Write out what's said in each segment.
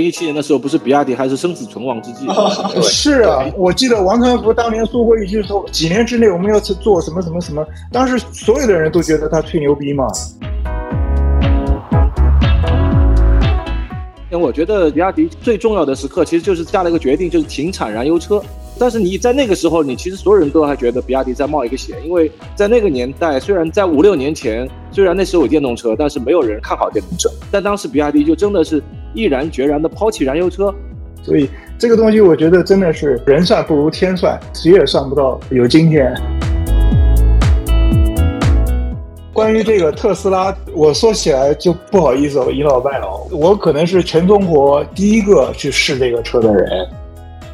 零一七年的时候，不是比亚迪还是生死存亡之际？是啊，我记得王传福当年说过一句说，几年之内我们要去做什么什么什么，当时所有的人都觉得他吹牛逼嘛。因为我觉得比亚迪最重要的时刻，其实就是下了一个决定，就是停产燃油车。但是你在那个时候，你其实所有人都还觉得比亚迪在冒一个险，因为在那个年代，虽然在五六年前，虽然那时候有电动车，但是没有人看好电动车。但当时比亚迪就真的是毅然决然的抛弃燃油车，所以这个东西我觉得真的是人算不如天算，谁也算不到有今天。关于这个特斯拉，我说起来就不好意思了，倚老卖老。我可能是全中国第一个去试这个车的人。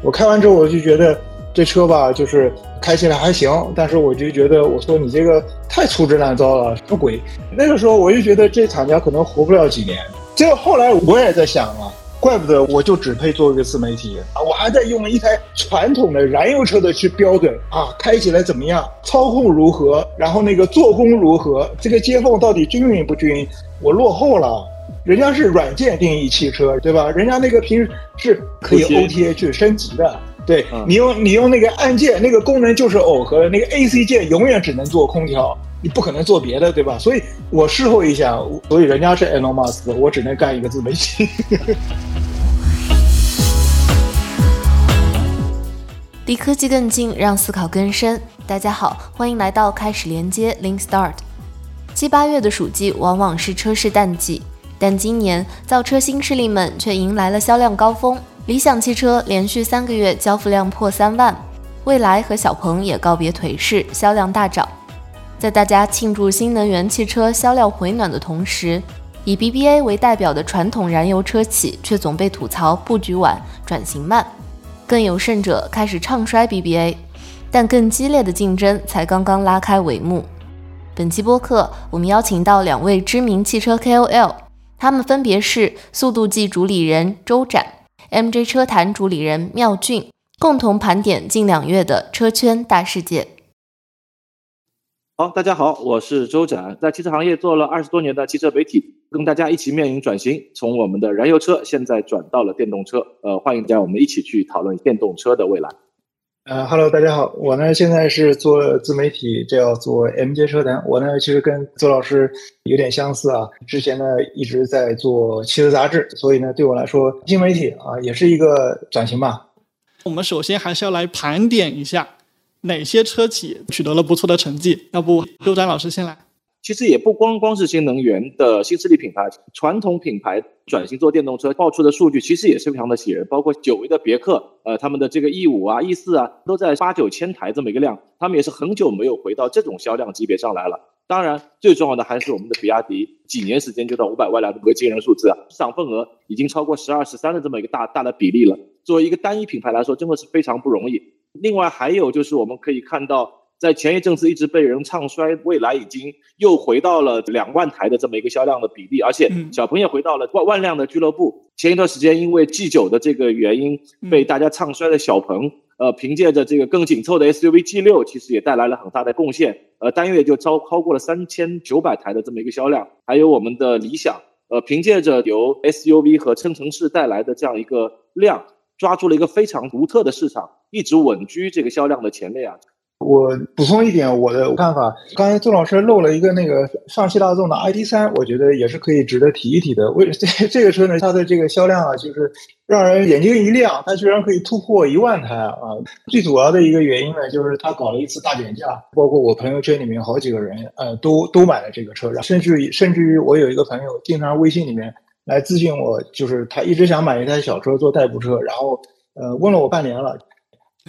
我开完之后，我就觉得这车吧，就是开起来还行，但是我就觉得，我说你这个太粗制滥造了，什么鬼？那个时候我就觉得这厂家可能活不了几年。结果后来我也在想啊。怪不得我就只配做一个自媒体啊！我还在用一台传统的燃油车的去标准啊，开起来怎么样，操控如何，然后那个做工如何，这个接缝到底均匀不均匀？我落后了，人家是软件定义汽车，对吧？人家那个平时是可以 OTA 去升级的，对你用你用那个按键，那个功能就是耦合的，那个 AC 键永远只能做空调。你不可能做别的，对吧？所以我事后一想，所以人家是 Elon Musk，我只能干一个自媒体。离科技更近，让思考更深。大家好，欢迎来到开始连接 Link Start。七八月的暑季往往是车市淡季，但今年造车新势力们却迎来了销量高峰。理想汽车连续三个月交付量破三万，蔚来和小鹏也告别颓势，销量大涨。在大家庆祝新能源汽车销量回暖的同时，以 BBA 为代表的传统燃油车企却总被吐槽布局晚、转型慢，更有甚者开始唱衰 BBA。但更激烈的竞争才刚刚拉开帷幕。本期播客，我们邀请到两位知名汽车 KOL，他们分别是速度计主理人周展、MJ 车坛主理人妙俊，共同盘点近两月的车圈大事件。好，大家好，我是周展，在汽车行业做了二十多年的汽车媒体，跟大家一起面临转型，从我们的燃油车现在转到了电动车。呃，欢迎大家，我们一起去讨论电动车的未来。呃哈喽，大家好，我呢现在是做自媒体，叫做 MJ 车谈。我呢其实跟周老师有点相似啊，之前呢一直在做汽车杂志，所以呢对我来说新媒体啊也是一个转型吧。我们首先还是要来盘点一下。哪些车企取得了不错的成绩？要不周展老师先来。其实也不光光是新能源的新势力品牌，传统品牌转型做电动车，爆出的数据其实也是非常的喜人。包括久违的别克，呃，他们的这个 E 五啊、E 四啊，都在八九千台这么一个量，他们也是很久没有回到这种销量级别上来了。当然，最重要的还是我们的比亚迪，几年时间就到五百万辆这么个惊人数字啊，市场份额已经超过十二十三的这么一个大大的比例了。作为一个单一品牌来说，真的是非常不容易。另外还有就是，我们可以看到，在前一阵子一直被人唱衰，未来已经又回到了两万台的这么一个销量的比例，而且小鹏也回到了万万辆的俱乐部。前一段时间因为 G 九的这个原因被大家唱衰的小鹏，呃，凭借着这个更紧凑的 SUV G 六，其实也带来了很大的贡献，呃，单月就超超过了三千九百台的这么一个销量。还有我们的理想，呃，凭借着由 SUV 和增程式带来的这样一个量。抓住了一个非常独特的市场，一直稳居这个销量的前列啊！我补充一点我的看法，刚才周老师漏了一个那个上汽大众的 ID 三，我觉得也是可以值得提一提的。为这这个车呢，它的这个销量啊，就是让人眼睛一亮，它居然可以突破一万台啊！最主要的一个原因呢，就是它搞了一次大减价，包括我朋友圈里面好几个人，呃，都都买了这个车，甚至甚至于我有一个朋友经常微信里面。来咨询我，就是他一直想买一台小车做代步车，然后呃问了我半年了，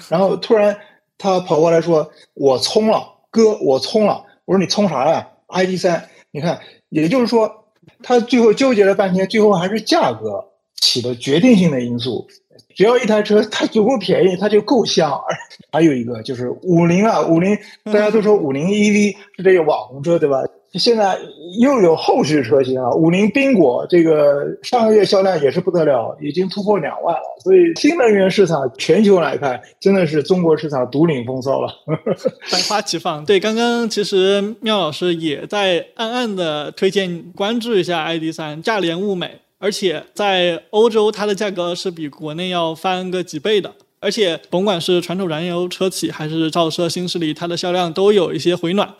然后突然他跑过来说：“我充了，哥，我充了。”我说：“你充啥呀？”ID 三，你看，也就是说，他最后纠结了半天，最后还是价格起了决定性的因素。只要一台车它足够便宜，它就够香。还有一个就是五菱啊，五菱大家都说五菱 EV 是这个网红车，对吧？现在又有后续车型啊，五菱缤果这个上个月销量也是不得了，已经突破两万了。所以新能源市场全球来看，真的是中国市场独领风骚了，百花齐放。对，刚刚其实妙老师也在暗暗的推荐关注一下 ID 三，价廉物美。而且在欧洲它的价格是比国内要翻个几倍的。而且甭管是传统燃油车企还是造车新势力，它的销量都有一些回暖。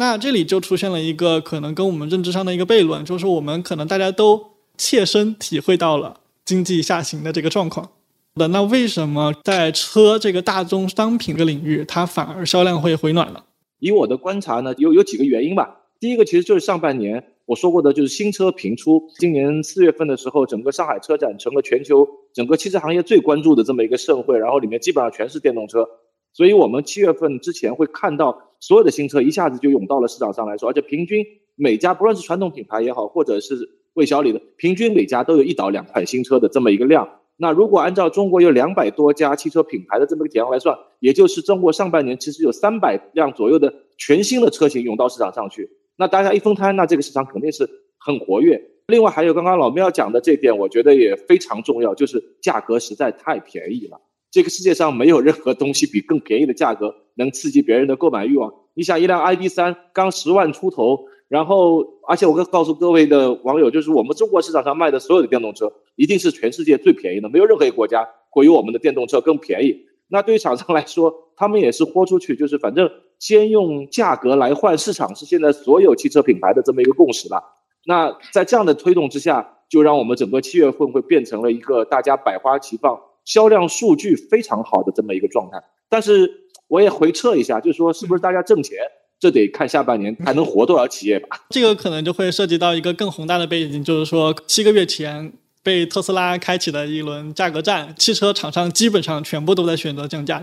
那这里就出现了一个可能跟我们认知上的一个悖论，就是我们可能大家都切身体会到了经济下行的这个状况。的那为什么在车这个大宗商品的领域，它反而销量会回暖了？以我的观察呢，有有几个原因吧。第一个其实就是上半年我说过的，就是新车频出。今年四月份的时候，整个上海车展成了全球整个汽车行业最关注的这么一个盛会，然后里面基本上全是电动车。所以我们七月份之前会看到所有的新车一下子就涌到了市场上来说，而且平均每家不论是传统品牌也好，或者是魏小李的，平均每家都有一到两款新车的这么一个量。那如果按照中国有两百多家汽车品牌的这么个体量来算，也就是中国上半年其实有三百辆左右的全新的车型涌到市场上去。那大家一分摊，那这个市场肯定是很活跃。另外还有刚刚老喵讲的这点，我觉得也非常重要，就是价格实在太便宜了。这个世界上没有任何东西比更便宜的价格能刺激别人的购买欲望。你想，一辆 ID 三刚十万出头，然后而且我跟告诉各位的网友，就是我们中国市场上卖的所有的电动车，一定是全世界最便宜的，没有任何一个国家会有我们的电动车更便宜。那对于厂商来说，他们也是豁出去，就是反正先用价格来换市场，是现在所有汽车品牌的这么一个共识了。那在这样的推动之下，就让我们整个七月份会变成了一个大家百花齐放。销量数据非常好的这么一个状态，但是我也回撤一下，就是说是不是大家挣钱，这得看下半年还能活多少企业吧。这个可能就会涉及到一个更宏大的背景，就是说七个月前被特斯拉开启的一轮价格战，汽车厂商基本上全部都在选择降价。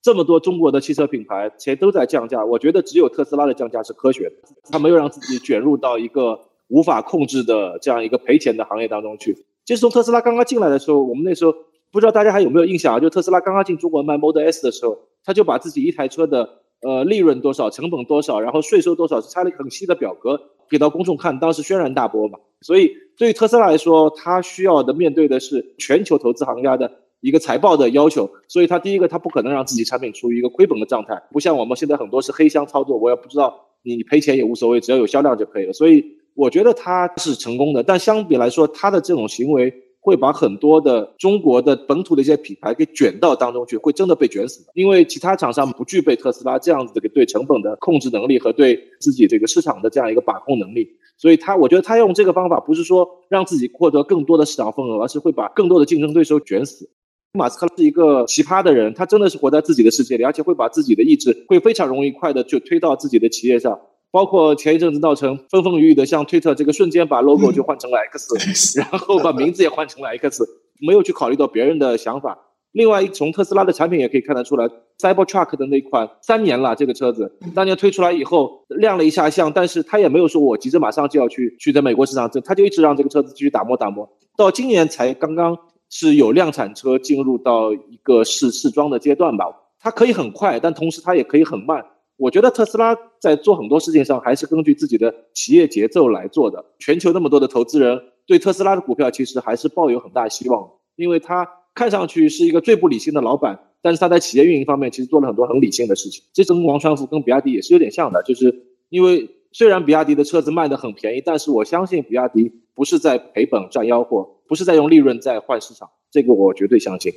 这么多中国的汽车品牌谁都在降价，我觉得只有特斯拉的降价是科学的，他没有让自己卷入到一个无法控制的这样一个赔钱的行业当中去。其实从特斯拉刚刚进来的时候，我们那时候。不知道大家还有没有印象啊？就特斯拉刚刚进中国卖 Model S 的时候，他就把自己一台车的呃利润多少、成本多少，然后税收多少，是拆了很细的表格给到公众看，当时轩然大波嘛。所以对于特斯拉来说，它需要的面对的是全球投资行家的一个财报的要求，所以它第一个它不可能让自己产品处于一个亏本的状态，不像我们现在很多是黑箱操作，我也不知道你赔钱也无所谓，只要有销量就可以了。所以我觉得它是成功的，但相比来说，它的这种行为。会把很多的中国的本土的一些品牌给卷到当中去，会真的被卷死的。因为其他厂商不具备特斯拉这样子的对成本的控制能力和对自己这个市场的这样一个把控能力，所以他我觉得他用这个方法不是说让自己获得更多的市场份额，而是会把更多的竞争对手卷死。马斯克是一个奇葩的人，他真的是活在自己的世界里，而且会把自己的意志会非常容易快的就推到自己的企业上。包括前一阵子闹成风风雨雨的，像推特这个瞬间把 logo 就换成了 X，然后把名字也换成了 X，没有去考虑到别人的想法。另外，从特斯拉的产品也可以看得出来，Cybertruck 的那款三年了，这个车子当年推出来以后亮了一下相，但是他也没有说我急着马上就要去去在美国市场，他就一直让这个车子继续打磨打磨，到今年才刚刚是有量产车进入到一个试试装的阶段吧。它可以很快，但同时它也可以很慢。我觉得特斯拉在做很多事情上还是根据自己的企业节奏来做的。全球那么多的投资人对特斯拉的股票其实还是抱有很大希望，因为他看上去是一个最不理性的老板，但是他在企业运营方面其实做了很多很理性的事情。这跟王传福跟比亚迪也是有点像的，就是因为虽然比亚迪的车子卖的很便宜，但是我相信比亚迪不是在赔本赚吆喝，不是在用利润在换市场，这个我绝对相信。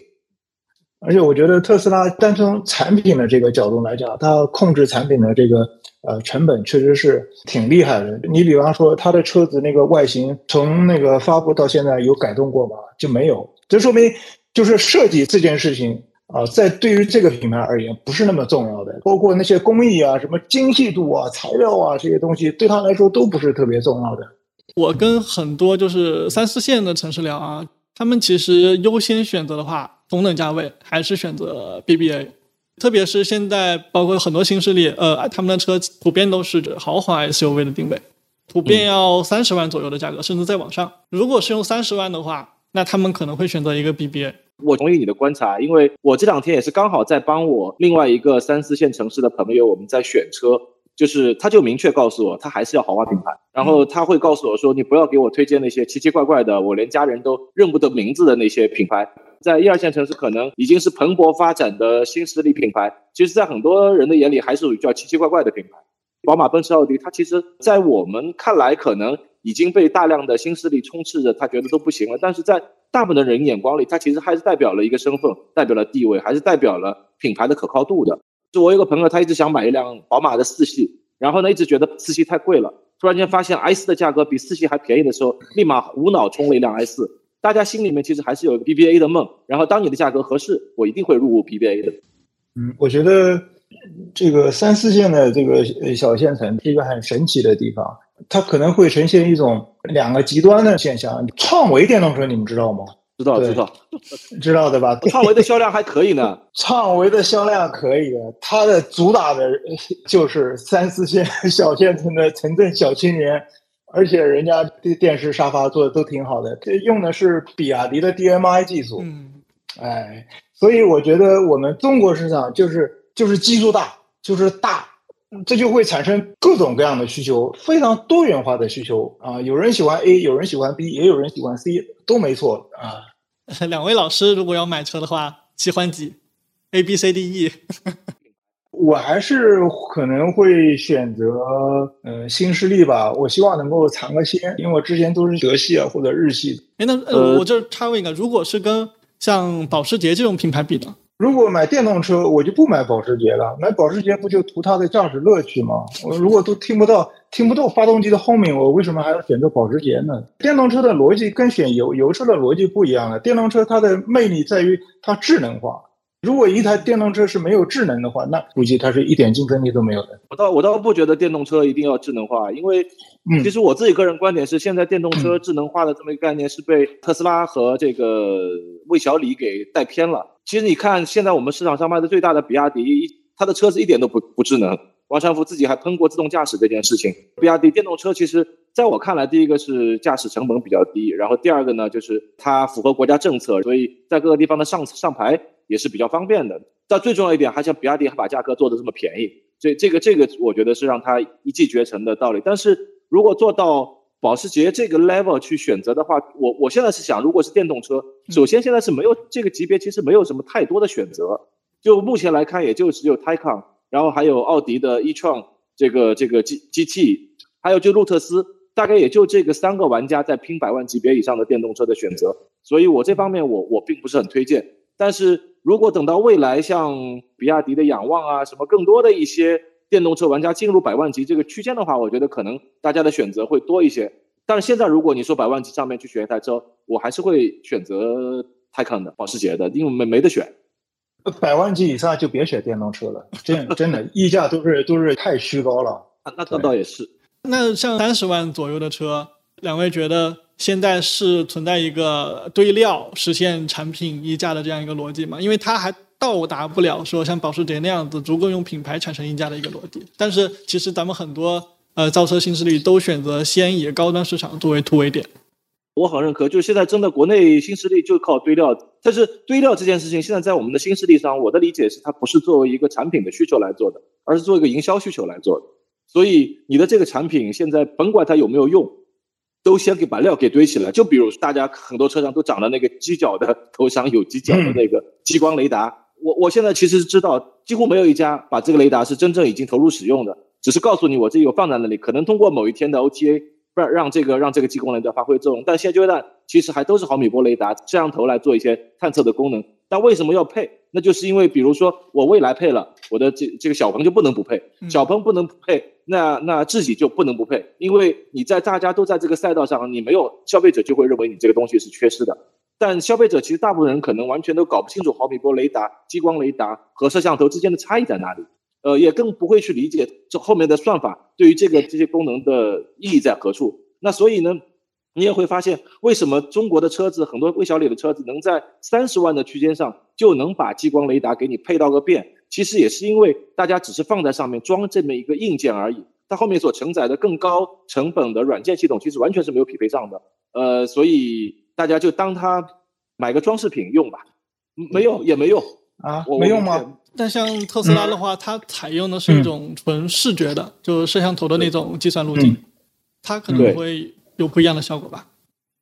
而且我觉得特斯拉单从产品的这个角度来讲，它控制产品的这个呃成本确实是挺厉害的。你比方说，它的车子那个外形从那个发布到现在有改动过吗？就没有。这说明就是设计这件事情啊，在对于这个品牌而言不是那么重要的。包括那些工艺啊、什么精细度啊、材料啊这些东西，对他来说都不是特别重要的。我跟很多就是三四线的城市聊啊，他们其实优先选择的话。同等价位还是选择 BBA，特别是现在包括很多新势力，呃，他们的车普遍都是豪华 SUV 的定位，普遍要三十万左右的价格，甚至再往上。如果是用三十万的话，那他们可能会选择一个 BBA。我同意你的观察，因为我这两天也是刚好在帮我另外一个三四线城市的朋友，我们在选车，就是他就明确告诉我，他还是要豪华品牌，然后他会告诉我说，你不要给我推荐那些奇奇怪怪的，我连家人都认不得名字的那些品牌。在一二线城市，可能已经是蓬勃发展的新势力品牌。其实，在很多人的眼里，还是属于叫奇奇怪怪的品牌。宝马、奔驰、奥迪，它其实，在我们看来，可能已经被大量的新势力充斥着，他觉得都不行了。但是在大部分的人眼光里，它其实还是代表了一个身份，代表了地位，还是代表了品牌的可靠度的。我有个朋友，他一直想买一辆宝马的四系，然后呢，一直觉得四系太贵了。突然间发现 i 四的价格比四系还便宜的时候，立马无脑冲了一辆 i 四。大家心里面其实还是有 BBA 的梦。然后当你的价格合适，我一定会入股 BBA 的。嗯，我觉得这个三四线的这个小县城是一个很神奇的地方，它可能会呈现一种两个极端的现象。创维电动车你们知道吗？知道知道知道的吧？创维的销量还可以呢。创维的销量可以的，它的主打的就是三四线小县城的城镇小青年，而且人家的电视沙发做的都挺好的，这用的是比亚迪的 DMI 技术。嗯，哎，所以我觉得我们中国市场就是就是基数大，就是大，这就会产生各种各样的需求，非常多元化的需求啊。有人喜欢 A，有人喜欢 B，也有人喜欢 C，都没错啊。两位老师如果要买车的话，喜欢几？A、B、C、D、E。我还是可能会选择呃新势力吧。我希望能够尝个鲜，因为我之前都是德系啊或者日系。哎，那呃，我这插问一个，如果是跟像保时捷这种品牌比呢？如果买电动车，我就不买保时捷了。买保时捷不就图它的驾驶乐趣吗？我如果都听不到听不到发动机的轰鸣，我为什么还要选择保时捷呢？电动车的逻辑跟选油油车的逻辑不一样了。电动车它的魅力在于它智能化。如果一台电动车是没有智能的话，那估计它是一点竞争力都没有的。我倒我倒不觉得电动车一定要智能化，因为其实我自己个人观点是，现在电动车智能化的这么一个概念是被特斯拉和这个魏小李给带偏了。其实你看，现在我们市场上卖的最大的比亚迪，它的车子一点都不不智能。王传福自己还喷过自动驾驶这件事情。比亚迪电动车其实在我看来，第一个是驾驶成本比较低，然后第二个呢，就是它符合国家政策，所以在各个地方的上上牌。也是比较方便的，但最重要一点，还像比亚迪还把价格做的这么便宜，所以这个这个我觉得是让它一骑绝尘的道理。但是如果做到保时捷这个 level 去选择的话，我我现在是想，如果是电动车，首先现在是没有这个级别，其实没有什么太多的选择。就目前来看，也就只有 Taycan，然后还有奥迪的 e-tron 这个这个 G GT，还有就路特斯，大概也就这个三个玩家在拼百万级别以上的电动车的选择。所以我这方面我我并不是很推荐，但是。如果等到未来像比亚迪的仰望啊，什么更多的一些电动车玩家进入百万级这个区间的话，我觉得可能大家的选择会多一些。但是现在如果你说百万级上面去选一台车，我还是会选择泰康的、保时捷的，因为没没得选。百万级以上就别选电动车了，真真的溢价都是都是太虚高了。那那倒也是。那像三十万左右的车，两位觉得？现在是存在一个堆料实现产品溢价的这样一个逻辑吗？因为它还到达不了说像保时捷那样子足够用品牌产生溢价的一个逻辑。但是其实咱们很多呃造车新势力都选择先以高端市场作为突围点。我很认可，就是现在真的国内新势力就靠堆料。但是堆料这件事情，现在在我们的新势力上，我的理解是它不是作为一个产品的需求来做的，而是做一个营销需求来做的。所以你的这个产品现在甭管它有没有用。都先给把料给堆起来，就比如大家很多车上都长了那个犄角的头上有犄角的那个激光雷达，我我现在其实知道几乎没有一家把这个雷达是真正已经投入使用的，只是告诉你我这有放在那里，可能通过某一天的 OTA 让让这个让这个激光雷达发挥作用，但现阶段其实还都是毫米波雷达摄像头来做一些探测的功能。但为什么要配？那就是因为比如说我未来配了，我的这这个小鹏就不能不配，小鹏不能不配。那那自己就不能不配，因为你在大家都在这个赛道上，你没有消费者就会认为你这个东西是缺失的。但消费者其实大部分人可能完全都搞不清楚毫米波雷达、激光雷达和摄像头之间的差异在哪里，呃，也更不会去理解这后面的算法对于这个这些功能的意义在何处。那所以呢，你也会发现为什么中国的车子很多魏小李的车子能在三十万的区间上就能把激光雷达给你配到个遍。其实也是因为大家只是放在上面装这么一个硬件而已，它后面所承载的更高成本的软件系统，其实完全是没有匹配上的。呃，所以大家就当它买个装饰品用吧，没用也没用啊，没用吗？但像特斯拉的话，它采用的是一种纯视觉的，就是摄像头的那种计算路径，它可能会有不一样的效果吧。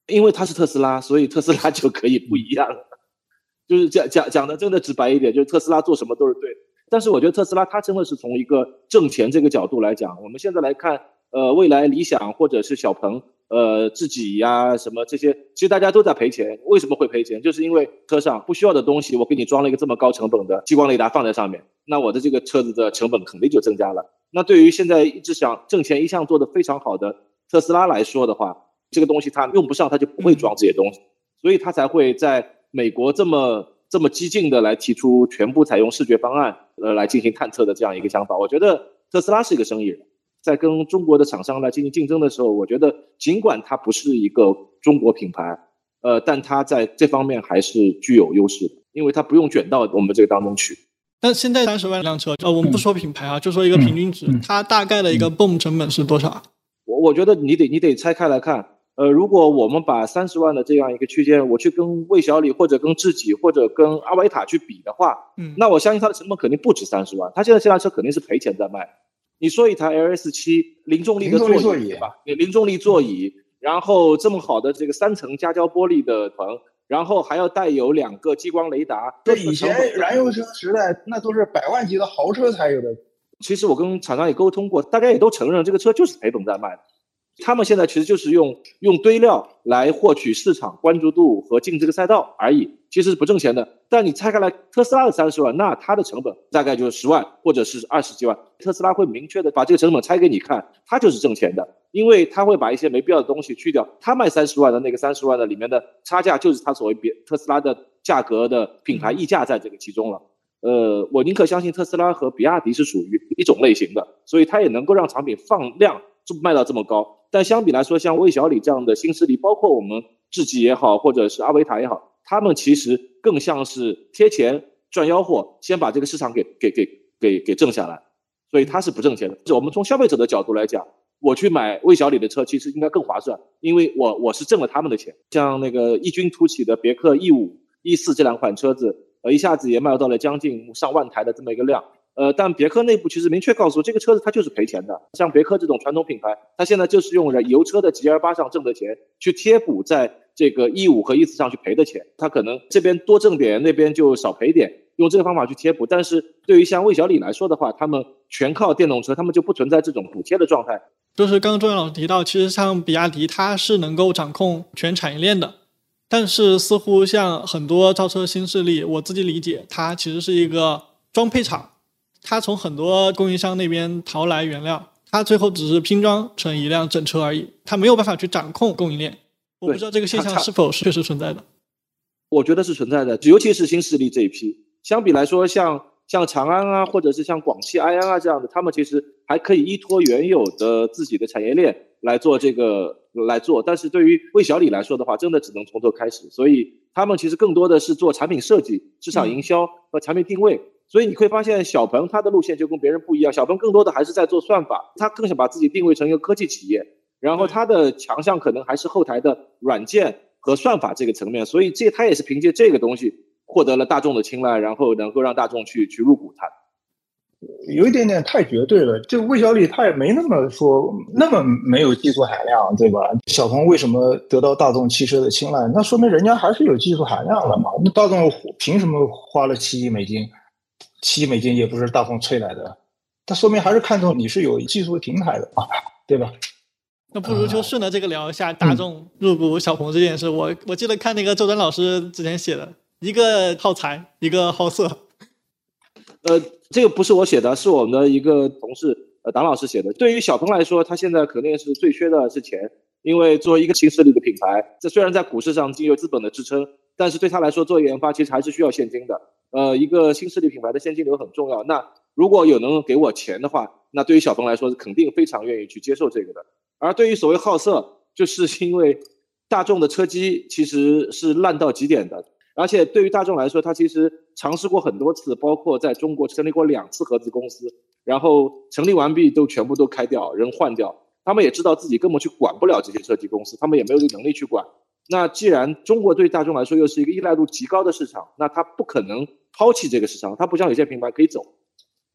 因为它是特斯拉，所以特斯拉就可以不一样。就是讲讲讲的真的直白一点，就是特斯拉做什么都是对。但是我觉得特斯拉它真的是从一个挣钱这个角度来讲，我们现在来看，呃，未来理想或者是小鹏，呃，自己呀什么这些，其实大家都在赔钱。为什么会赔钱？就是因为车上不需要的东西，我给你装了一个这么高成本的激光雷达放在上面，那我的这个车子的成本肯定就增加了。那对于现在一直想挣钱、一向做的非常好的特斯拉来说的话，这个东西它用不上，它就不会装这些东西，所以它才会在美国这么这么激进的来提出全部采用视觉方案呃来进行探测的这样一个想法。我觉得特斯拉是一个生意人，在跟中国的厂商来进行竞争的时候，我觉得尽管它不是一个中国品牌，呃，但它在这方面还是具有优势的，因为它不用卷到我们这个当中去。但现在三十万辆车，呃，我们不说品牌啊，就说一个平均值，它大概的一个 BOM 成本是多少？我我觉得你得你得拆开来看，呃，如果我们把三十万的这样一个区间，我去跟魏小李或者跟智己或者跟阿维塔去比的话，嗯，那我相信它的成本肯定不止三十万，它现在这辆车肯定是赔钱在卖。你说一台 LS 七零重力的座椅吧，零重力座椅，然后这么好的这个三层夹胶玻璃的棚。然后还要带有两个激光雷达。这以前燃油车时代，那都是百万级的豪车才有的。其实我跟厂商也沟通过，大家也都承认这个车就是赔本在卖的。他们现在其实就是用用堆料来获取市场关注度和进这个赛道而已，其实是不挣钱的。但你拆开来，特斯拉的三十万，那它的成本大概就是十万或者是二十几万。特斯拉会明确的把这个成本拆给你看，它就是挣钱的，因为它会把一些没必要的东西去掉。它卖三十万的那个三十万的里面的差价，就是它所谓别特斯拉的价格的品牌溢价在这个其中了。呃，我宁可相信特斯拉和比亚迪是属于一种类型的，所以它也能够让产品放量卖到这么高。但相比来说，像魏小李这样的新势力，包括我们智己也好，或者是阿维塔也好，他们其实更像是贴钱赚吆喝，先把这个市场给给给给给挣下来，所以它是不挣钱的。我们从消费者的角度来讲，我去买魏小李的车，其实应该更划算，因为我我是挣了他们的钱。像那个异军突起的别克 E 五、E 四这两款车子，呃，一下子也卖到了将近上万台的这么一个量。呃，但别克内部其实明确告诉，这个车子它就是赔钱的。像别克这种传统品牌，它现在就是用油车的 G L 八上挣的钱，去贴补在这个 E 五和 E 四上去赔的钱。它可能这边多挣点，那边就少赔点，用这个方法去贴补。但是对于像魏小李来说的话，他们全靠电动车，他们就不存在这种补贴的状态。就是刚刚周岩老师提到，其实像比亚迪，它是能够掌控全产业链的，但是似乎像很多造车新势力，我自己理解，它其实是一个装配厂。它从很多供应商那边淘来原料，它最后只是拼装成一辆整车而已，它没有办法去掌控供应链。我不知道这个现象是否是确实存在的。我觉得是存在的，尤其是新势力这一批，相比来说，像像长安啊，或者是像广汽埃安啊这样的，他们其实还可以依托原有的自己的产业链来做这个来做。但是对于魏小李来说的话，真的只能从头开始，所以他们其实更多的是做产品设计、市场营销和产品定位。所以你会发现，小鹏它的路线就跟别人不一样。小鹏更多的还是在做算法，他更想把自己定位成一个科技企业。然后他的强项可能还是后台的软件和算法这个层面。所以这他也是凭借这个东西获得了大众的青睐，然后能够让大众去去入股它。有一点点太绝对了，这个魏小李他也没那么说那么没有技术含量，对吧？小鹏为什么得到大众汽车的青睐？那说明人家还是有技术含量的嘛。那大众凭什么花了七亿美金？七亿美金也不是大风吹来的，它说明还是看中你是有技术平台的，对吧？那不如就顺着这个聊一下大众入股小鹏这件事。我我记得看那个周丹老师之前写的，一个好财，一个好色。呃，这个不是我写的，是我们的一个同事呃党老师写的。对于小鹏来说，他现在肯定是最缺的是钱，因为作为一个新势力的品牌，这虽然在股市上经有资本的支撑，但是对他来说做研发其实还是需要现金的。呃，一个新势力品牌的现金流很重要。那如果有能给我钱的话，那对于小鹏来说是，肯定非常愿意去接受这个的。而对于所谓好色，就是因为大众的车机其实是烂到极点的，而且对于大众来说，它其实尝试过很多次，包括在中国成立过两次合资公司，然后成立完毕都全部都开掉，人换掉。他们也知道自己根本去管不了这些车企公司，他们也没有这个能力去管。那既然中国对大众来说又是一个依赖度极高的市场，那它不可能。抛弃这个市场，它不像有些品牌可以走，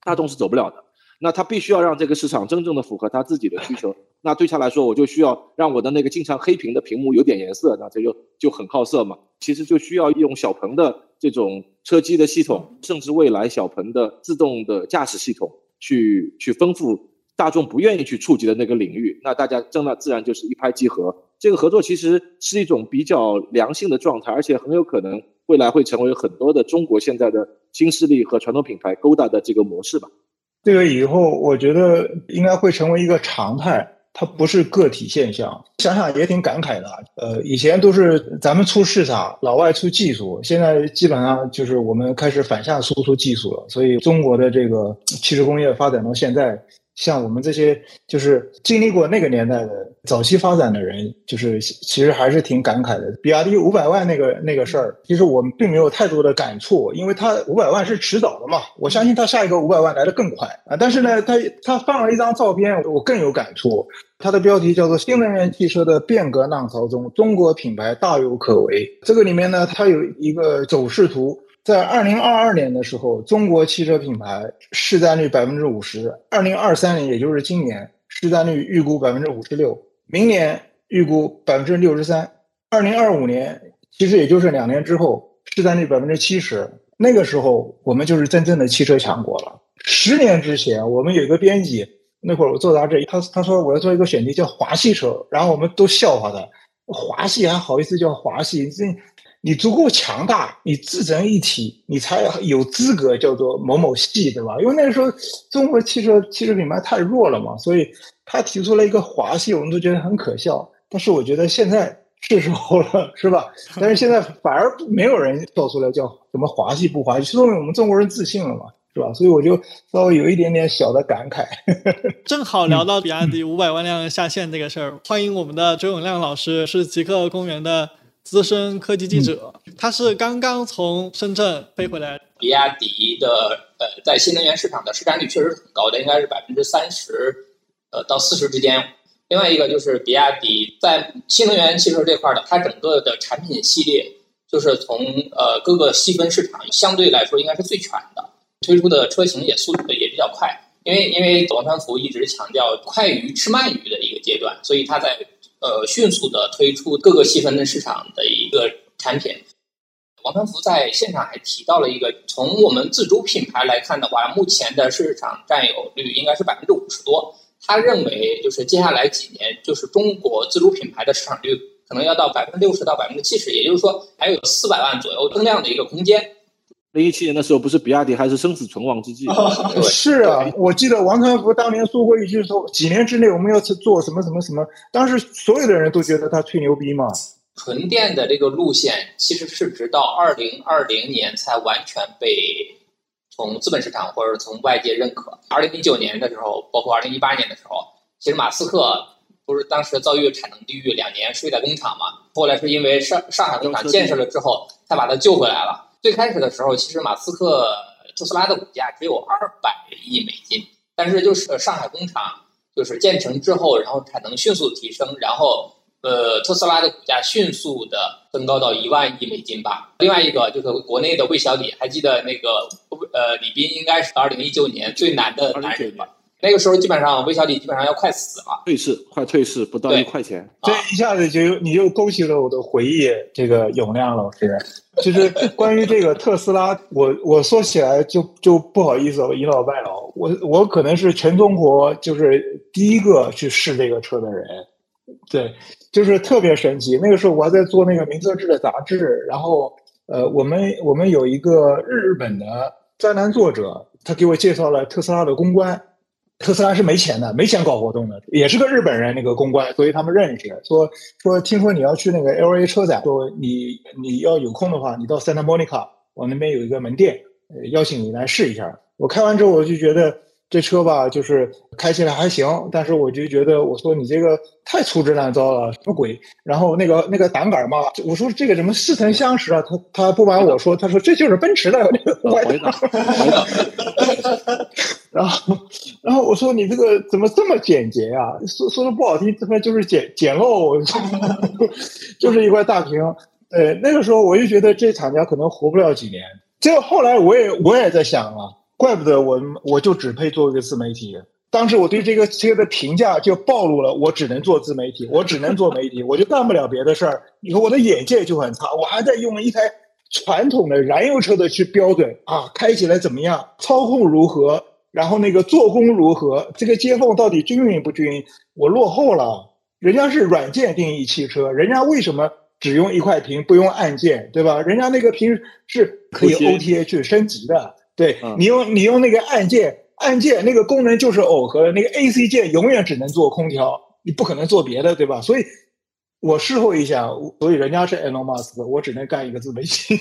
大众是走不了的。那它必须要让这个市场真正的符合它自己的需求。那对他来说，我就需要让我的那个经常黑屏的屏幕有点颜色，那这就就很好色嘛。其实就需要用小鹏的这种车机的系统，甚至未来小鹏的自动的驾驶系统去去丰富。大众不愿意去触及的那个领域，那大家真的自然就是一拍即合。这个合作其实是一种比较良性的状态，而且很有可能未来会成为很多的中国现在的新势力和传统品牌勾搭的这个模式吧。这个以后我觉得应该会成为一个常态。它不是个体现象，想想也挺感慨的。呃，以前都是咱们出市场，老外出技术，现在基本上就是我们开始反向输出技术了。所以中国的这个汽车工业发展到现在。像我们这些就是经历过那个年代的早期发展的人，就是其实还是挺感慨的。比亚迪五百万那个那个事儿，其实我们并没有太多的感触，因为它五百万是迟早的嘛。我相信它下一个五百万来的更快啊。但是呢，它它放了一张照片，我更有感触。它的标题叫做《新能源汽车的变革浪潮中，中国品牌大有可为》。这个里面呢，它有一个走势图。在二零二二年的时候，中国汽车品牌市占率百分之五十；二零二三年，也就是今年，市占率预估百分之五十六；明年预估百分之六十三；二零二五年，其实也就是两年之后，市占率百分之七十。那个时候，我们就是真正的汽车强国了。十年之前，我们有一个编辑，那会儿我做杂志，他他说我要做一个选题叫华系车，然后我们都笑话他，华系还好意思叫华系？这。你足够强大，你自成一体，你才有资格叫做某某系，对吧？因为那个时候中国汽车汽车品牌太弱了嘛，所以他提出了一个华系，我们都觉得很可笑。但是我觉得现在是时候了，是吧？但是现在反而没有人跳出来叫什么华系不华系，说明我们中国人自信了嘛，是吧？所以我就稍微有一点点小的感慨。正好聊到比亚迪五百万辆下线这个事儿，欢迎我们的周永亮老师，是极客公园的。资深科技记者，他是刚刚从深圳飞回来。比亚迪的呃，在新能源市场的市占率确实很高的，应该是百分之三十，呃到四十之间。另外一个就是比亚迪在新能源汽车这块的，它整个的产品系列就是从呃各个细分市场相对来说应该是最全的，推出的车型也速度也比较快。因为因为王传福一直强调快鱼吃慢鱼的一个阶段，所以他在。呃，迅速的推出各个细分的市场的一个产品。王传福在现场还提到了一个，从我们自主品牌来看的话，目前的市场占有率应该是百分之五十多。他认为，就是接下来几年，就是中国自主品牌的市场率可能要到百分之六十到百分之七十，也就是说，还有四百万左右增量的一个空间。零一七年的时候，不是比亚迪还是生死存亡之际？是啊，我记得王传福当年说过一句说，几年之内我们要去做什么什么什么。当时所有的人都觉得他吹牛逼嘛。纯电的这个路线，其实是直到二零二零年才完全被从资本市场或者从外界认可。二零一九年的时候，包括二零一八年的时候，其实马斯克不是当时遭遇产能地狱，两年睡在工厂嘛。后来是因为上上海工厂建设了之后，才把他救回来了。最开始的时候，其实马斯克特斯拉的股价只有二百亿美金，但是就是上海工厂就是建成之后，然后产能迅速提升，然后呃特斯拉的股价迅速的增高到一万亿美金吧。另外一个就是国内的魏小李，还记得那个呃李斌应该是二零一九年最难的男人吧？那个时候基本上魏小李基本上要快死了，退市快退市不到一块钱，这一下子就你又勾起了我的回忆。这个永亮老师，就是关于这个特斯拉，我我说起来就就不好意思了，倚老卖老。我我可能是全中国就是第一个去试这个车的人，对，就是特别神奇。那个时候我还在做那个名车志的杂志，然后呃，我们我们有一个日本的专栏作者，他给我介绍了特斯拉的公关。特斯拉是没钱的，没钱搞活动的，也是个日本人那个公关，所以他们认识。说说听说你要去那个 L A 车展，说你你要有空的话，你到 Santa Monica，我那边有一个门店，邀请你来试一下。我开完之后，我就觉得。这车吧，就是开起来还行，但是我就觉得，我说你这个太粗制滥造了，什么鬼？然后那个那个挡杆嘛，我说这个怎么似曾相识啊？他他不瞒我说，他说这就是奔驰的那个怀挡。然后然后我说你这个怎么这么简洁呀？说说的不好听，这边就是简简陋，就是一块大屏。对，那个时候我就觉得这厂家可能活不了几年。这后来我也我也在想啊。怪不得我，我就只配做一个自媒体。当时我对这个车的评价就暴露了，我只能做自媒体，我只能做媒体，我就干不了别的事儿。你说我的眼界就很差，我还在用一台传统的燃油车的去标准啊，开起来怎么样，操控如何，然后那个做工如何，这个接缝到底均匀不均匀？我落后了，人家是软件定义汽车，人家为什么只用一块屏不用按键，对吧？人家那个屏是可以 OTA 去升级的，对你用你用那个按键，按键那个功能就是耦合的，那个 AC 键永远只能做空调，你不可能做别的，对吧？所以。我事后一想，所以人家是 Elon Musk，我只能干一个自媒体。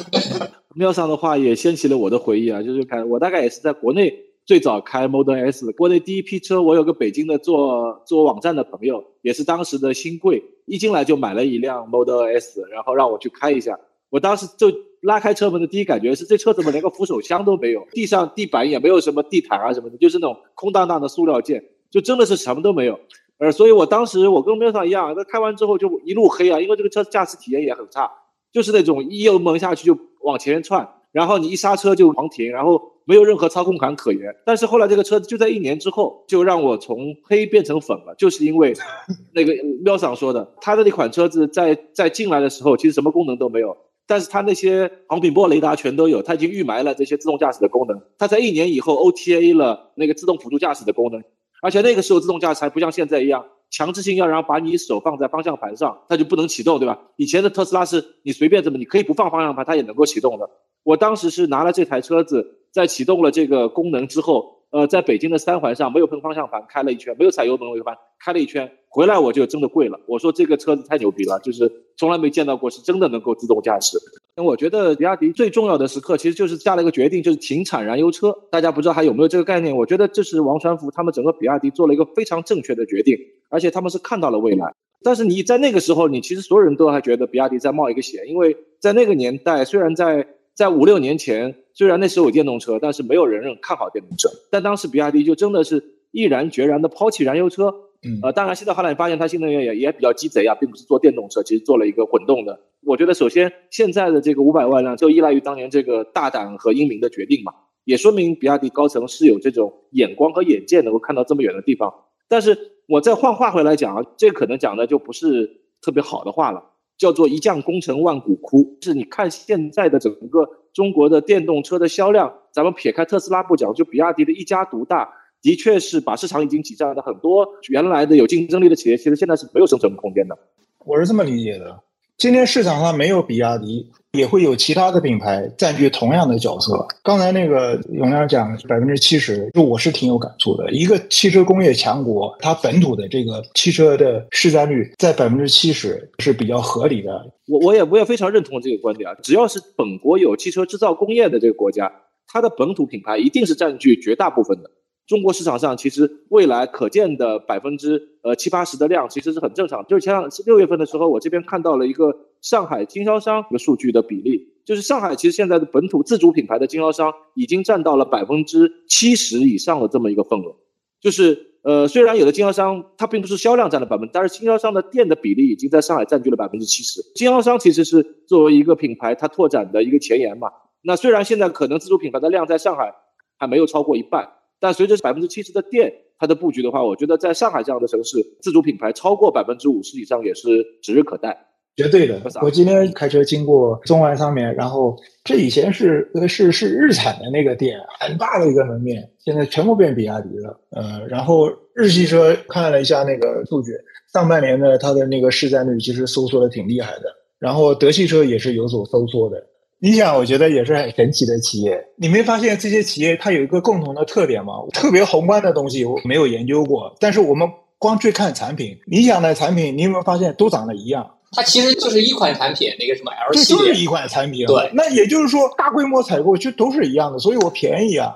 妙上的话也掀起了我的回忆啊，就是看我大概也是在国内最早开 Model S，国内第一批车，我有个北京的做做网站的朋友，也是当时的新贵，一进来就买了一辆 Model S，然后让我去开一下。我当时就拉开车门的第一感觉是，这车怎么连个扶手箱都没有，地上地板也没有什么地毯啊什么的，就是那种空荡荡的塑料件，就真的是什么都没有。呃，所以我当时我跟喵上一样，那开完之后就一路黑啊，因为这个车驾驶体验也很差，就是那种一油门下去就往前窜，然后你一刹车就狂停，然后没有任何操控感可言。但是后来这个车子就在一年之后就让我从黑变成粉了，就是因为 那个喵桑说的，他的那款车子在在进来的时候其实什么功能都没有，但是他那些航品波雷达全都有，他已经预埋了这些自动驾驶的功能，他在一年以后 OTA 了那个自动辅助驾驶的功能。而且那个时候自动驾驶还不像现在一样强制性要然后把你手放在方向盘上，它就不能启动，对吧？以前的特斯拉是你随便怎么，你可以不放方向盘，它也能够启动的。我当时是拿了这台车子，在启动了这个功能之后。呃，在北京的三环上没有碰方向盘，开了一圈，没有踩油门，我翻开了一圈，回来我就真的跪了。我说这个车子太牛逼了，就是从来没见到过是真的能够自动驾驶。我觉得比亚迪最重要的时刻其实就是下了一个决定，就是停产燃油车。大家不知道还有没有这个概念？我觉得这是王传福他们整个比亚迪做了一个非常正确的决定，而且他们是看到了未来。但是你在那个时候，你其实所有人都还觉得比亚迪在冒一个险，因为在那个年代，虽然在。在五六年前，虽然那时候有电动车，但是没有人认看好电动车。但当时比亚迪就真的是毅然决然的抛弃燃油车。嗯，呃，当然现在后来你发现它新能源也也比较鸡贼啊，并不是做电动车，其实做了一个混动的。我觉得首先现在的这个五百万辆就依赖于当年这个大胆和英明的决定嘛，也说明比亚迪高层是有这种眼光和眼界，能够看到这么远的地方。但是我再换话回来讲啊，这可能讲的就不是特别好的话了。叫做一将功成万骨枯，是你看现在的整个中国的电动车的销量，咱们撇开特斯拉不讲，就比亚迪的一家独大，的确是把市场已经挤占了很多原来的有竞争力的企业，其实现在是没有生存空间的。我是这么理解的。今天市场上没有比亚迪，也会有其他的品牌占据同样的角色。刚才那个永亮讲百分之七十，就我是挺有感触的。一个汽车工业强国，它本土的这个汽车的市占率在百分之七十是比较合理的。我我也我也非常认同这个观点啊！只要是本国有汽车制造工业的这个国家，它的本土品牌一定是占据绝大部分的。中国市场上其实未来可见的百分之呃七八十的量其实是很正常。就是前两六月份的时候，我这边看到了一个上海经销商的数据的比例，就是上海其实现在的本土自主品牌的经销商已经占到了百分之七十以上的这么一个份额。就是呃虽然有的经销商它并不是销量占了百分，但是经销商的店的比例已经在上海占据了百分之七十。经销商其实是作为一个品牌它拓展的一个前沿嘛。那虽然现在可能自主品牌的量在上海还没有超过一半。但随着百分之七十的店它的布局的话，我觉得在上海这样的城市，自主品牌超过百分之五十以上也是指日可待。绝对的，我今天开车经过中环上面，然后这以前是是是日产的那个店，很大的一个门面，现在全部变比亚迪了。呃，然后日系车看了一下那个数据，上半年呢它的那个市占率其实收缩的挺厉害的，然后德系车也是有所收缩的。你想，我觉得也是很神奇的企业。你没发现这些企业它有一个共同的特点吗？特别宏观的东西我没有研究过，但是我们光去看产品，理想的产品，你有没有发现都长得一样？它其实就是一款产品，那个什么 L 系列，就是一款产品。对，那也就是说大规模采购就都是一样的，所以我便宜啊。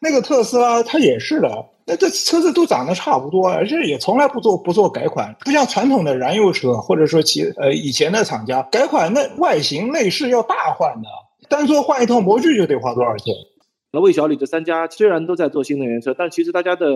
那个特斯拉它也是的。那这车子都长得差不多，而且也从来不做不做改款，不像传统的燃油车或者说其呃以前的厂家改款，那外形内饰要大换的，单说换一套模具就得花多少钱？那魏小李这三家虽然都在做新能源车，但其实大家的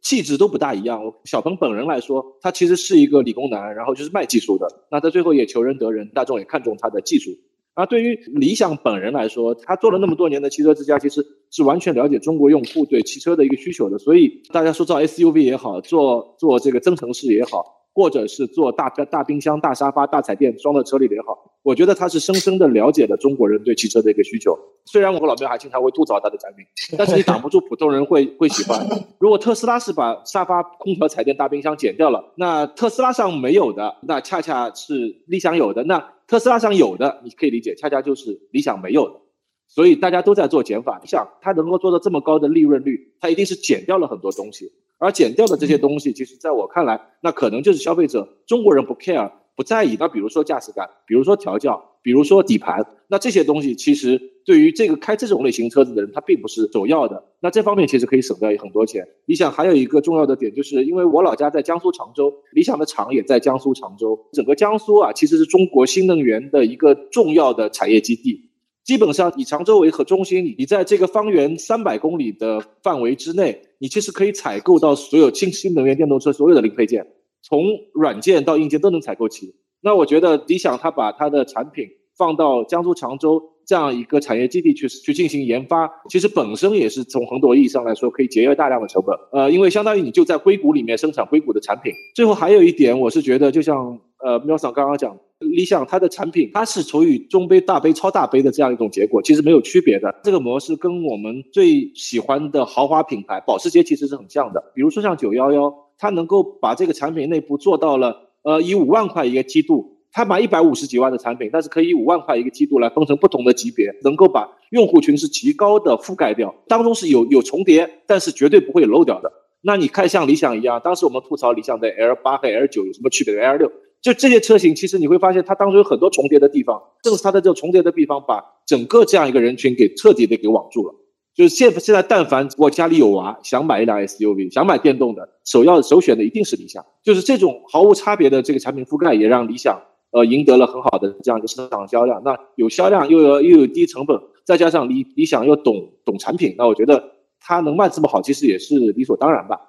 气质都不大一样。小鹏本人来说，他其实是一个理工男，然后就是卖技术的，那他最后也求仁得仁，大众也看中他的技术。而对于理想本人来说，他做了那么多年的汽车之家，其实是完全了解中国用户对汽车的一个需求的。所以大家说造 SUV 也好，做做这个增程式也好，或者是做大大冰箱、大沙发、大彩电装到车里的也好，我觉得他是深深的了解了中国人对汽车的一个需求。虽然我和老苗还经常会吐槽他的产品，但是你挡不住普通人会会喜欢。如果特斯拉是把沙发、空调、彩电、大冰箱减掉了，那特斯拉上没有的，那恰恰是理想有的。那特斯拉上有的，你可以理解，恰恰就是理想没有的。所以大家都在做减法。你想，它能够做到这么高的利润率，它一定是减掉了很多东西。而减掉的这些东西，其实在我看来，那可能就是消费者中国人不 care 不在意。那比如说驾驶感，比如说调教，比如说底盘，那这些东西其实对于这个开这种类型车子的人，他并不是首要的。那这方面其实可以省掉很多钱。理想还有一个重要的点，就是因为我老家在江苏常州，理想的厂也在江苏常州。整个江苏啊，其实是中国新能源的一个重要的产业基地。基本上以常州为核中心，你在这个方圆三百公里的范围之内，你其实可以采购到所有新新能源电动车所有的零配件，从软件到硬件都能采购齐。那我觉得理想它把它的产品放到江苏常州这样一个产业基地去去进行研发，其实本身也是从很多意义上来说可以节约大量的成本。呃，因为相当于你就在硅谷里面生产硅谷的产品。最后还有一点，我是觉得就像呃喵桑刚刚讲。理想它的产品，它是处于中杯、大杯、超大杯的这样一种结果，其实没有区别的。这个模式跟我们最喜欢的豪华品牌保时捷其实是很像的。比如说像九幺幺，它能够把这个产品内部做到了，呃，以五万块一个梯度，它买一百五十几万的产品，但是可以五万块一个梯度来分成不同的级别，能够把用户群是极高的覆盖掉，当中是有有重叠，但是绝对不会漏掉的。那你看像理想一样，当时我们吐槽理想的 L 八和 L 九有什么区别？L 六。就这些车型，其实你会发现它当中有很多重叠的地方，正是它的这个重叠的地方，把整个这样一个人群给彻底的给网住了。就是现现在，但凡我家里有娃，想买一辆 SUV，想买电动的，首要首选的一定是理想。就是这种毫无差别的这个产品覆盖，也让理想呃赢得了很好的这样一个市场销量。那有销量又有又有低成本，再加上理理想又懂懂产品，那我觉得它能卖这么好，其实也是理所当然吧。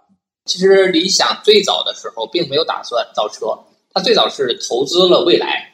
其实理想最早的时候并没有打算造车。他最早是投资了蔚来，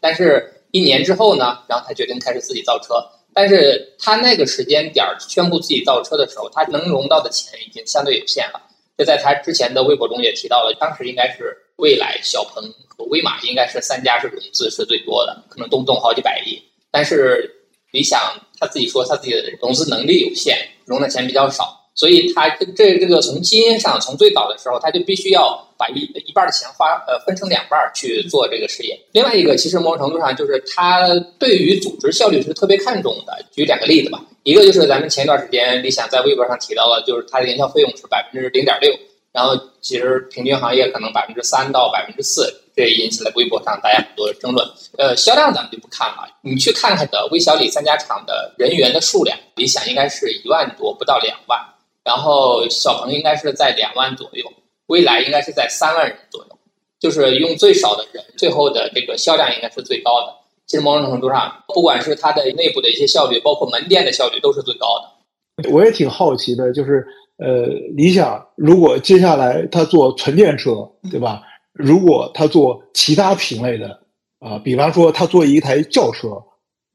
但是一年之后呢，然后他决定开始自己造车。但是他那个时间点宣布自己造车的时候，他能融到的钱已经相对有限了。这在他之前的微博中也提到了，当时应该是蔚来、小鹏和威马应该是三家是融资是最多的，可能动动好几百亿。但是理想他自己说他自己的融资能力有限，融的钱比较少。所以，他这这个从基因上，从最早的时候，他就必须要把一一半的钱花呃分成两半去做这个事业。另外一个，其实某种程度上就是他对于组织效率是特别看重的。举两个例子吧，一个就是咱们前一段时间理想在微博上提到了，就是它的营销费用是百分之零点六，然后其实平均行业可能百分之三到百分之四，这引起了微博上大家很多争论。呃，销量咱们就不看了，你去看看的微小李三家厂的人员的数量，理想应该是一万多，不到两万。然后小鹏应该是在两万左右，蔚来应该是在三万人左右，就是用最少的人，最后的这个销量应该是最高的。其实某种程度上，不管是它的内部的一些效率，包括门店的效率，都是最高的。我也挺好奇的，就是呃，理想如果接下来它做纯电车，对吧？如果它做其他品类的啊，比方说它做一台轿车，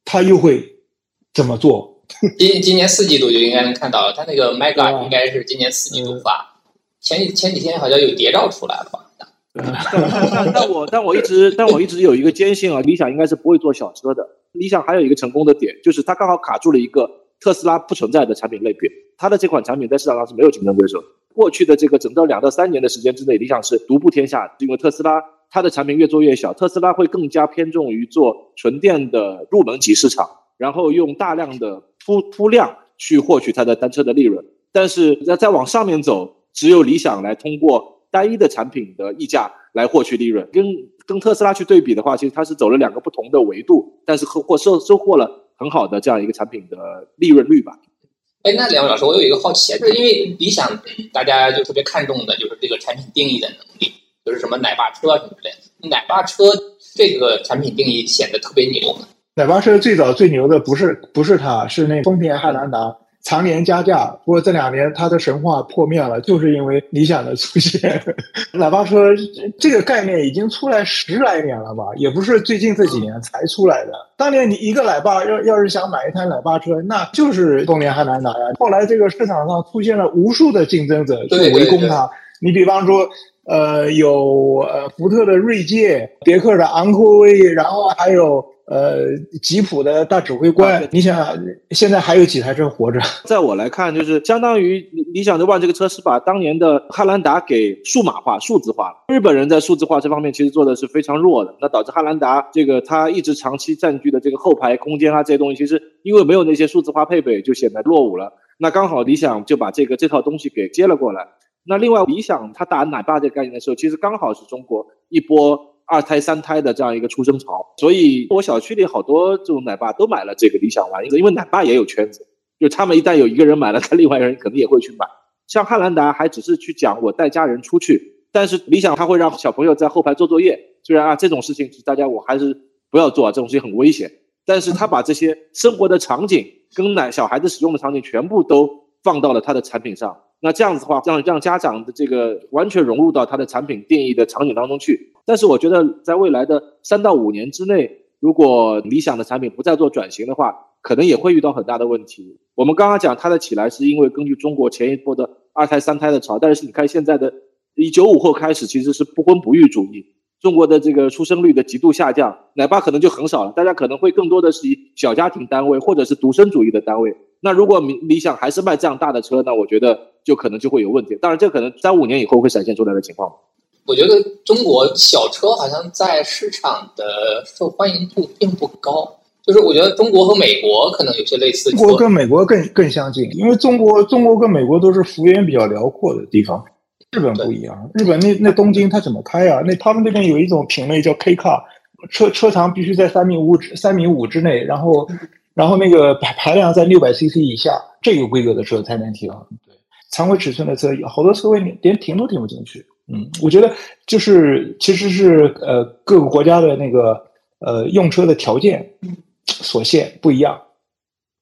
它又会怎么做？今今年四季度就应该能看到，它那个 Mega 应该是今年四季度发。前几前几天好像有谍照出来了吧？但 但我但我一直但我一直有一个坚信啊，理想应该是不会做小车的。理想还有一个成功的点，就是它刚好卡住了一个特斯拉不存在的产品类别。它的这款产品在市场上是没有竞争对手。过去的这个整个两到三年的时间之内，理想是独步天下，因为特斯拉它的产品越做越小，特斯拉会更加偏重于做纯电的入门级市场，然后用大量的。铺铺量去获取它的单车的利润，但是要再往上面走，只有理想来通过单一的产品的溢价来获取利润。跟跟特斯拉去对比的话，其实它是走了两个不同的维度，但是获收收获了很好的这样一个产品的利润率吧。哎，那两位老师，我有一个好奇，就是因为理想大家就特别看重的就是这个产品定义的能力，就是什么奶爸车什么之类的。奶爸车这个产品定义显得特别牛。奶爸车最早最牛的不是不是它，是那丰田汉兰达常年加价。不过这两年它的神话破灭了，就是因为理想的出现。奶爸车这个概念已经出来十来年了吧，也不是最近这几年才出来的。当年你一个奶爸要要是想买一台奶爸车，那就是丰田汉兰达呀。后来这个市场上出现了无数的竞争者去围攻它。你比方说。呃，有呃福特的锐界，别克的昂科威，然后还有。呃，吉普的大指挥官，你想现在还有几台车活着？在我来看，就是相当于理想 ONE 这个车是把当年的汉兰达给数码化、数字化了。日本人在数字化这方面其实做的是非常弱的，那导致汉兰达这个它一直长期占据的这个后排空间啊这些东西，其实因为没有那些数字化配备，就显得落伍了。那刚好理想就把这个这套东西给接了过来。那另外，理想它打奶爸这个概念的时候，其实刚好是中国一波。二胎、三胎的这样一个出生潮，所以我小区里好多这种奶爸都买了这个理想 ONE，因为奶爸也有圈子，就他们一旦有一个人买了，他另外一个人肯定也会去买。像汉兰达还只是去讲我带家人出去，但是理想他会让小朋友在后排做作业。虽然啊这种事情大家我还是不要做啊，这种事情很危险。但是他把这些生活的场景跟奶小孩子使用的场景全部都放到了他的产品上。那这样子的话，让让家长的这个完全融入到他的产品定义的场景当中去。但是我觉得，在未来的三到五年之内，如果理想的产品不再做转型的话，可能也会遇到很大的问题。我们刚刚讲它的起来，是因为根据中国前一波的二胎、三胎的潮，但是你看现在的，以九五后开始，其实是不婚不育主义，中国的这个出生率的极度下降，奶爸可能就很少了，大家可能会更多的是以小家庭单位或者是独生主义的单位。那如果理理想还是卖这样大的车，那我觉得就可能就会有问题。当然，这可能三五年以后会闪现出来的情况。我觉得中国小车好像在市场的受欢迎度并不高，就是我觉得中国和美国可能有些类似。中国跟美国更更相近，因为中国中国跟美国都是幅员比较辽阔的地方。日本不一样，日本那那东京它怎么开啊？那他们那边有一种品类叫 K car，车车长必须在三米五之三米五之内，然后然后那个排排量在六百 CC 以下，这个规格的车才能停。对，常规尺寸的车，好多车位连停都停不进去。嗯，我觉得就是其实是呃各个国家的那个呃用车的条件所限不一样。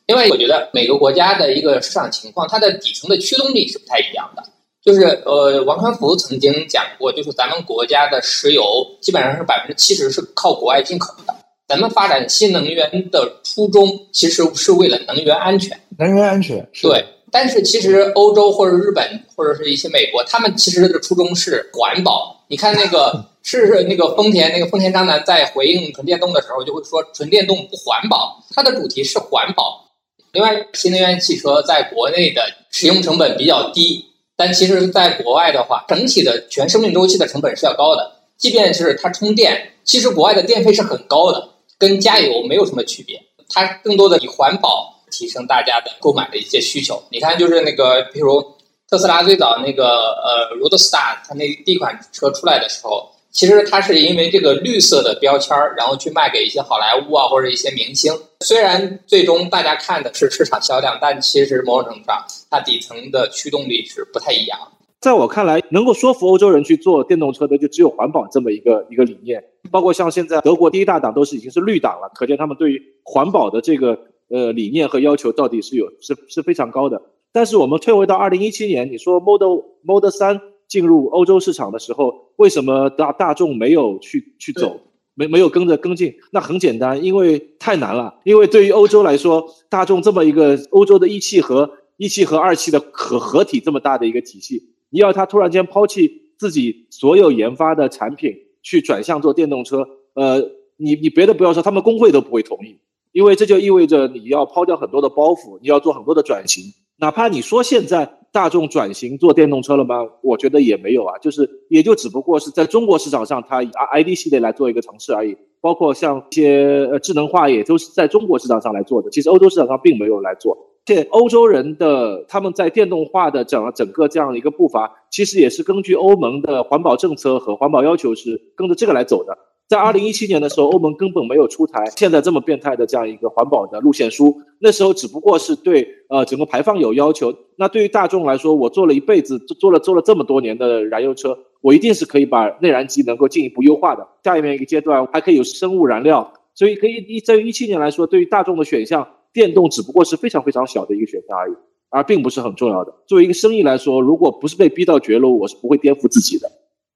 另外，我觉得每个国家的一个市场情况，它的底层的驱动力是不太一样的。就是呃，王传福曾经讲过，就是咱们国家的石油基本上是百分之七十是靠国外进口的。咱们发展新能源的初衷其实是为了能源安全。能源安全，对。但是其实欧洲或者日本或者是一些美国，他们其实的初衷是环保。你看那个 是那个丰田，那个丰田章男在回应纯电动的时候就会说纯电动不环保，它的主题是环保。另外，新能源汽车在国内的使用成本比较低，但其实在国外的话，整体的全生命周期的成本是要高的。即便是它充电，其实国外的电费是很高的，跟加油没有什么区别。它更多的以环保。提升大家的购买的一些需求。你看，就是那个，比如特斯拉最早那个呃，Roadster，它那第一款车出来的时候，其实它是因为这个绿色的标签儿，然后去卖给一些好莱坞啊或者一些明星。虽然最终大家看的是市场销量，但其实某种程度上，它底层的驱动力是不太一样。在我看来，能够说服欧洲人去做电动车的，就只有环保这么一个一个理念。包括像现在德国第一大党都是已经是绿党了，可见他们对于环保的这个。呃，理念和要求到底是有是是非常高的。但是我们退回到二零一七年，你说 Model Model 三进入欧洲市场的时候，为什么大大众没有去去走，没没有跟着跟进？那很简单，因为太难了。因为对于欧洲来说，大众这么一个欧洲的一汽和一汽和二汽的合合体这么大的一个体系，你要他突然间抛弃自己所有研发的产品去转向做电动车，呃，你你别的不要说，他们工会都不会同意。因为这就意味着你要抛掉很多的包袱，你要做很多的转型。哪怕你说现在大众转型做电动车了吗？我觉得也没有啊，就是也就只不过是在中国市场上，它以 i d 系列来做一个尝试而已。包括像一些呃智能化，也都是在中国市场上来做的。其实欧洲市场上并没有来做。且欧洲人的他们在电动化的整整个这样的一个步伐，其实也是根据欧盟的环保政策和环保要求是跟着这个来走的。在二零一七年的时候，欧盟根本没有出台现在这么变态的这样一个环保的路线书。那时候只不过是对呃整个排放有要求。那对于大众来说，我做了一辈子，做了做了这么多年的燃油车，我一定是可以把内燃机能够进一步优化的。下一面一个阶段还可以有生物燃料，所以可以一在于一七年来说，对于大众的选项，电动只不过是非常非常小的一个选项而已，而并不是很重要的。作为一个生意来说，如果不是被逼到绝路，我是不会颠覆自己的。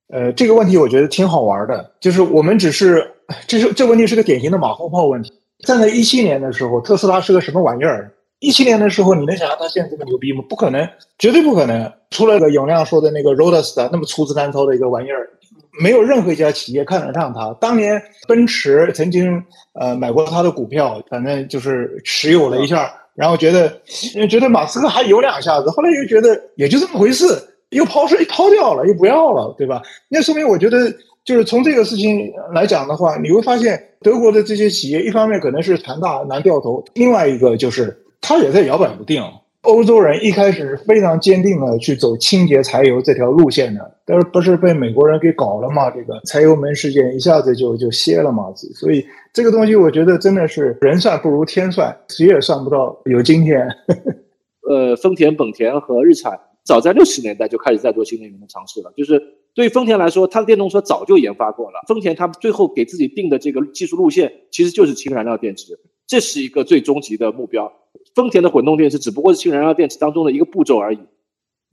呃，这个问题我觉得挺好玩的，就是我们只是，这是这问题是个典型的马后炮问题。站在一七年的时候，特斯拉是个什么玩意儿？一七年的时候，你能想象它现在这么牛逼吗？不可能，绝对不可能。除了个永亮说的那个 Roadster 那么粗制滥造的一个玩意儿，没有任何一家企业看得上他。当年奔驰曾经呃买过他的股票，反正就是持有了一下，然后觉得觉得马斯克还有两下子，后来又觉得也就这么回事，又抛出抛掉了，又不要了，对吧？那说明我觉得。就是从这个事情来讲的话，你会发现德国的这些企业，一方面可能是盘大难掉头，另外一个就是它也在摇摆不定。欧洲人一开始是非常坚定的去走清洁柴油这条路线的，但是不是被美国人给搞了嘛？这个柴油门事件一下子就就歇了嘛？所以这个东西我觉得真的是人算不如天算，谁也算不到有今天。呃，丰田、本田和日产早在六十年代就开始在做新能源的尝试了，就是。对于丰田来说，它的电动车早就研发过了。丰田它最后给自己定的这个技术路线，其实就是氢燃料电池，这是一个最终极的目标。丰田的混动电池只不过是氢燃料电池当中的一个步骤而已，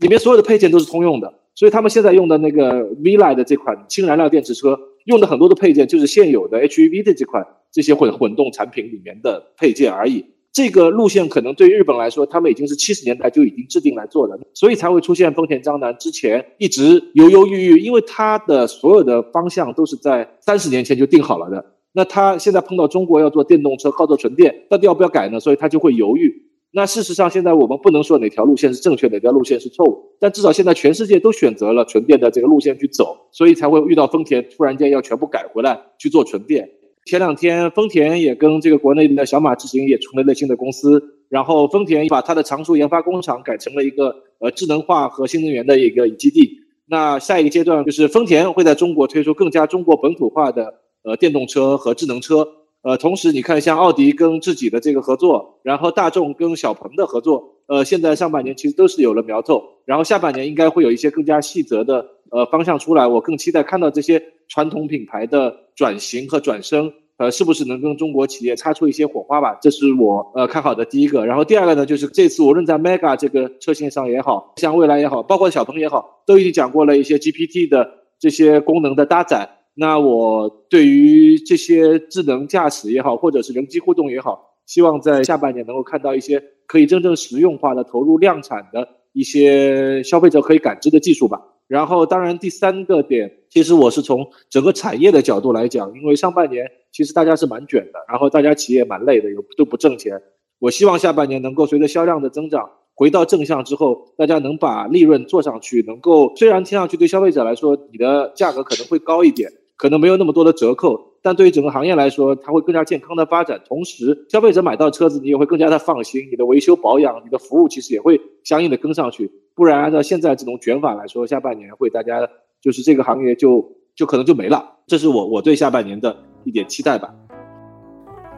里面所有的配件都是通用的。所以他们现在用的那个 V Line 的这款氢燃料电池车，用的很多的配件就是现有的 HEV 的这款这些混混动产品里面的配件而已。这个路线可能对于日本来说，他们已经是七十年代就已经制定来做的，所以才会出现丰田章男之前一直犹犹豫豫，因为他的所有的方向都是在三十年前就定好了的。那他现在碰到中国要做电动车，靠做纯电，到底要不要改呢？所以他就会犹豫。那事实上，现在我们不能说哪条路线是正确，哪条路线是错误，但至少现在全世界都选择了纯电的这个路线去走，所以才会遇到丰田突然间要全部改回来去做纯电。前两天，丰田也跟这个国内的小马智行也成立了新的公司，然后丰田把它的常熟研发工厂改成了一个呃智能化和新能源的一个基地。那下一个阶段就是丰田会在中国推出更加中国本土化的呃电动车和智能车。呃，同时你看像奥迪跟自己的这个合作，然后大众跟小鹏的合作，呃，现在上半年其实都是有了苗头，然后下半年应该会有一些更加细则的呃方向出来。我更期待看到这些传统品牌的。转型和转身，呃，是不是能跟中国企业擦出一些火花吧？这是我呃看好的第一个。然后第二个呢，就是这次无论在 Mega 这个车型上也好，像蔚来也好，包括小鹏也好，都已经讲过了一些 GPT 的这些功能的搭载。那我对于这些智能驾驶也好，或者是人机互动也好，希望在下半年能够看到一些可以真正实用化的投入量产的一些消费者可以感知的技术吧。然后，当然第三个点，其实我是从整个产业的角度来讲，因为上半年其实大家是蛮卷的，然后大家企业蛮累的，有都不挣钱。我希望下半年能够随着销量的增长回到正向之后，大家能把利润做上去，能够虽然听上去对消费者来说，你的价格可能会高一点，可能没有那么多的折扣。但对于整个行业来说，它会更加健康的发展，同时消费者买到车子，你也会更加的放心，你的维修保养、你的服务其实也会相应的跟上去。不然按照现在这种卷法来说，下半年会大家就是这个行业就就可能就没了。这是我我对下半年的一点期待吧。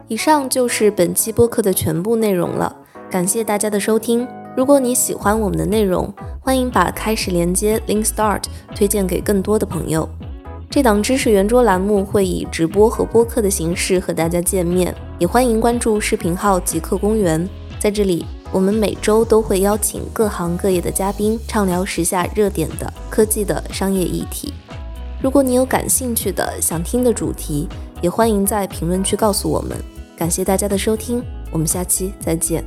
以上就是本期播客的全部内容了，感谢大家的收听。如果你喜欢我们的内容，欢迎把开始连接 Link Start 推荐给更多的朋友。这档知识圆桌栏目会以直播和播客的形式和大家见面，也欢迎关注视频号极客公园。在这里，我们每周都会邀请各行各业的嘉宾，畅聊时下热点的科技的商业议题。如果你有感兴趣的、想听的主题，也欢迎在评论区告诉我们。感谢大家的收听，我们下期再见。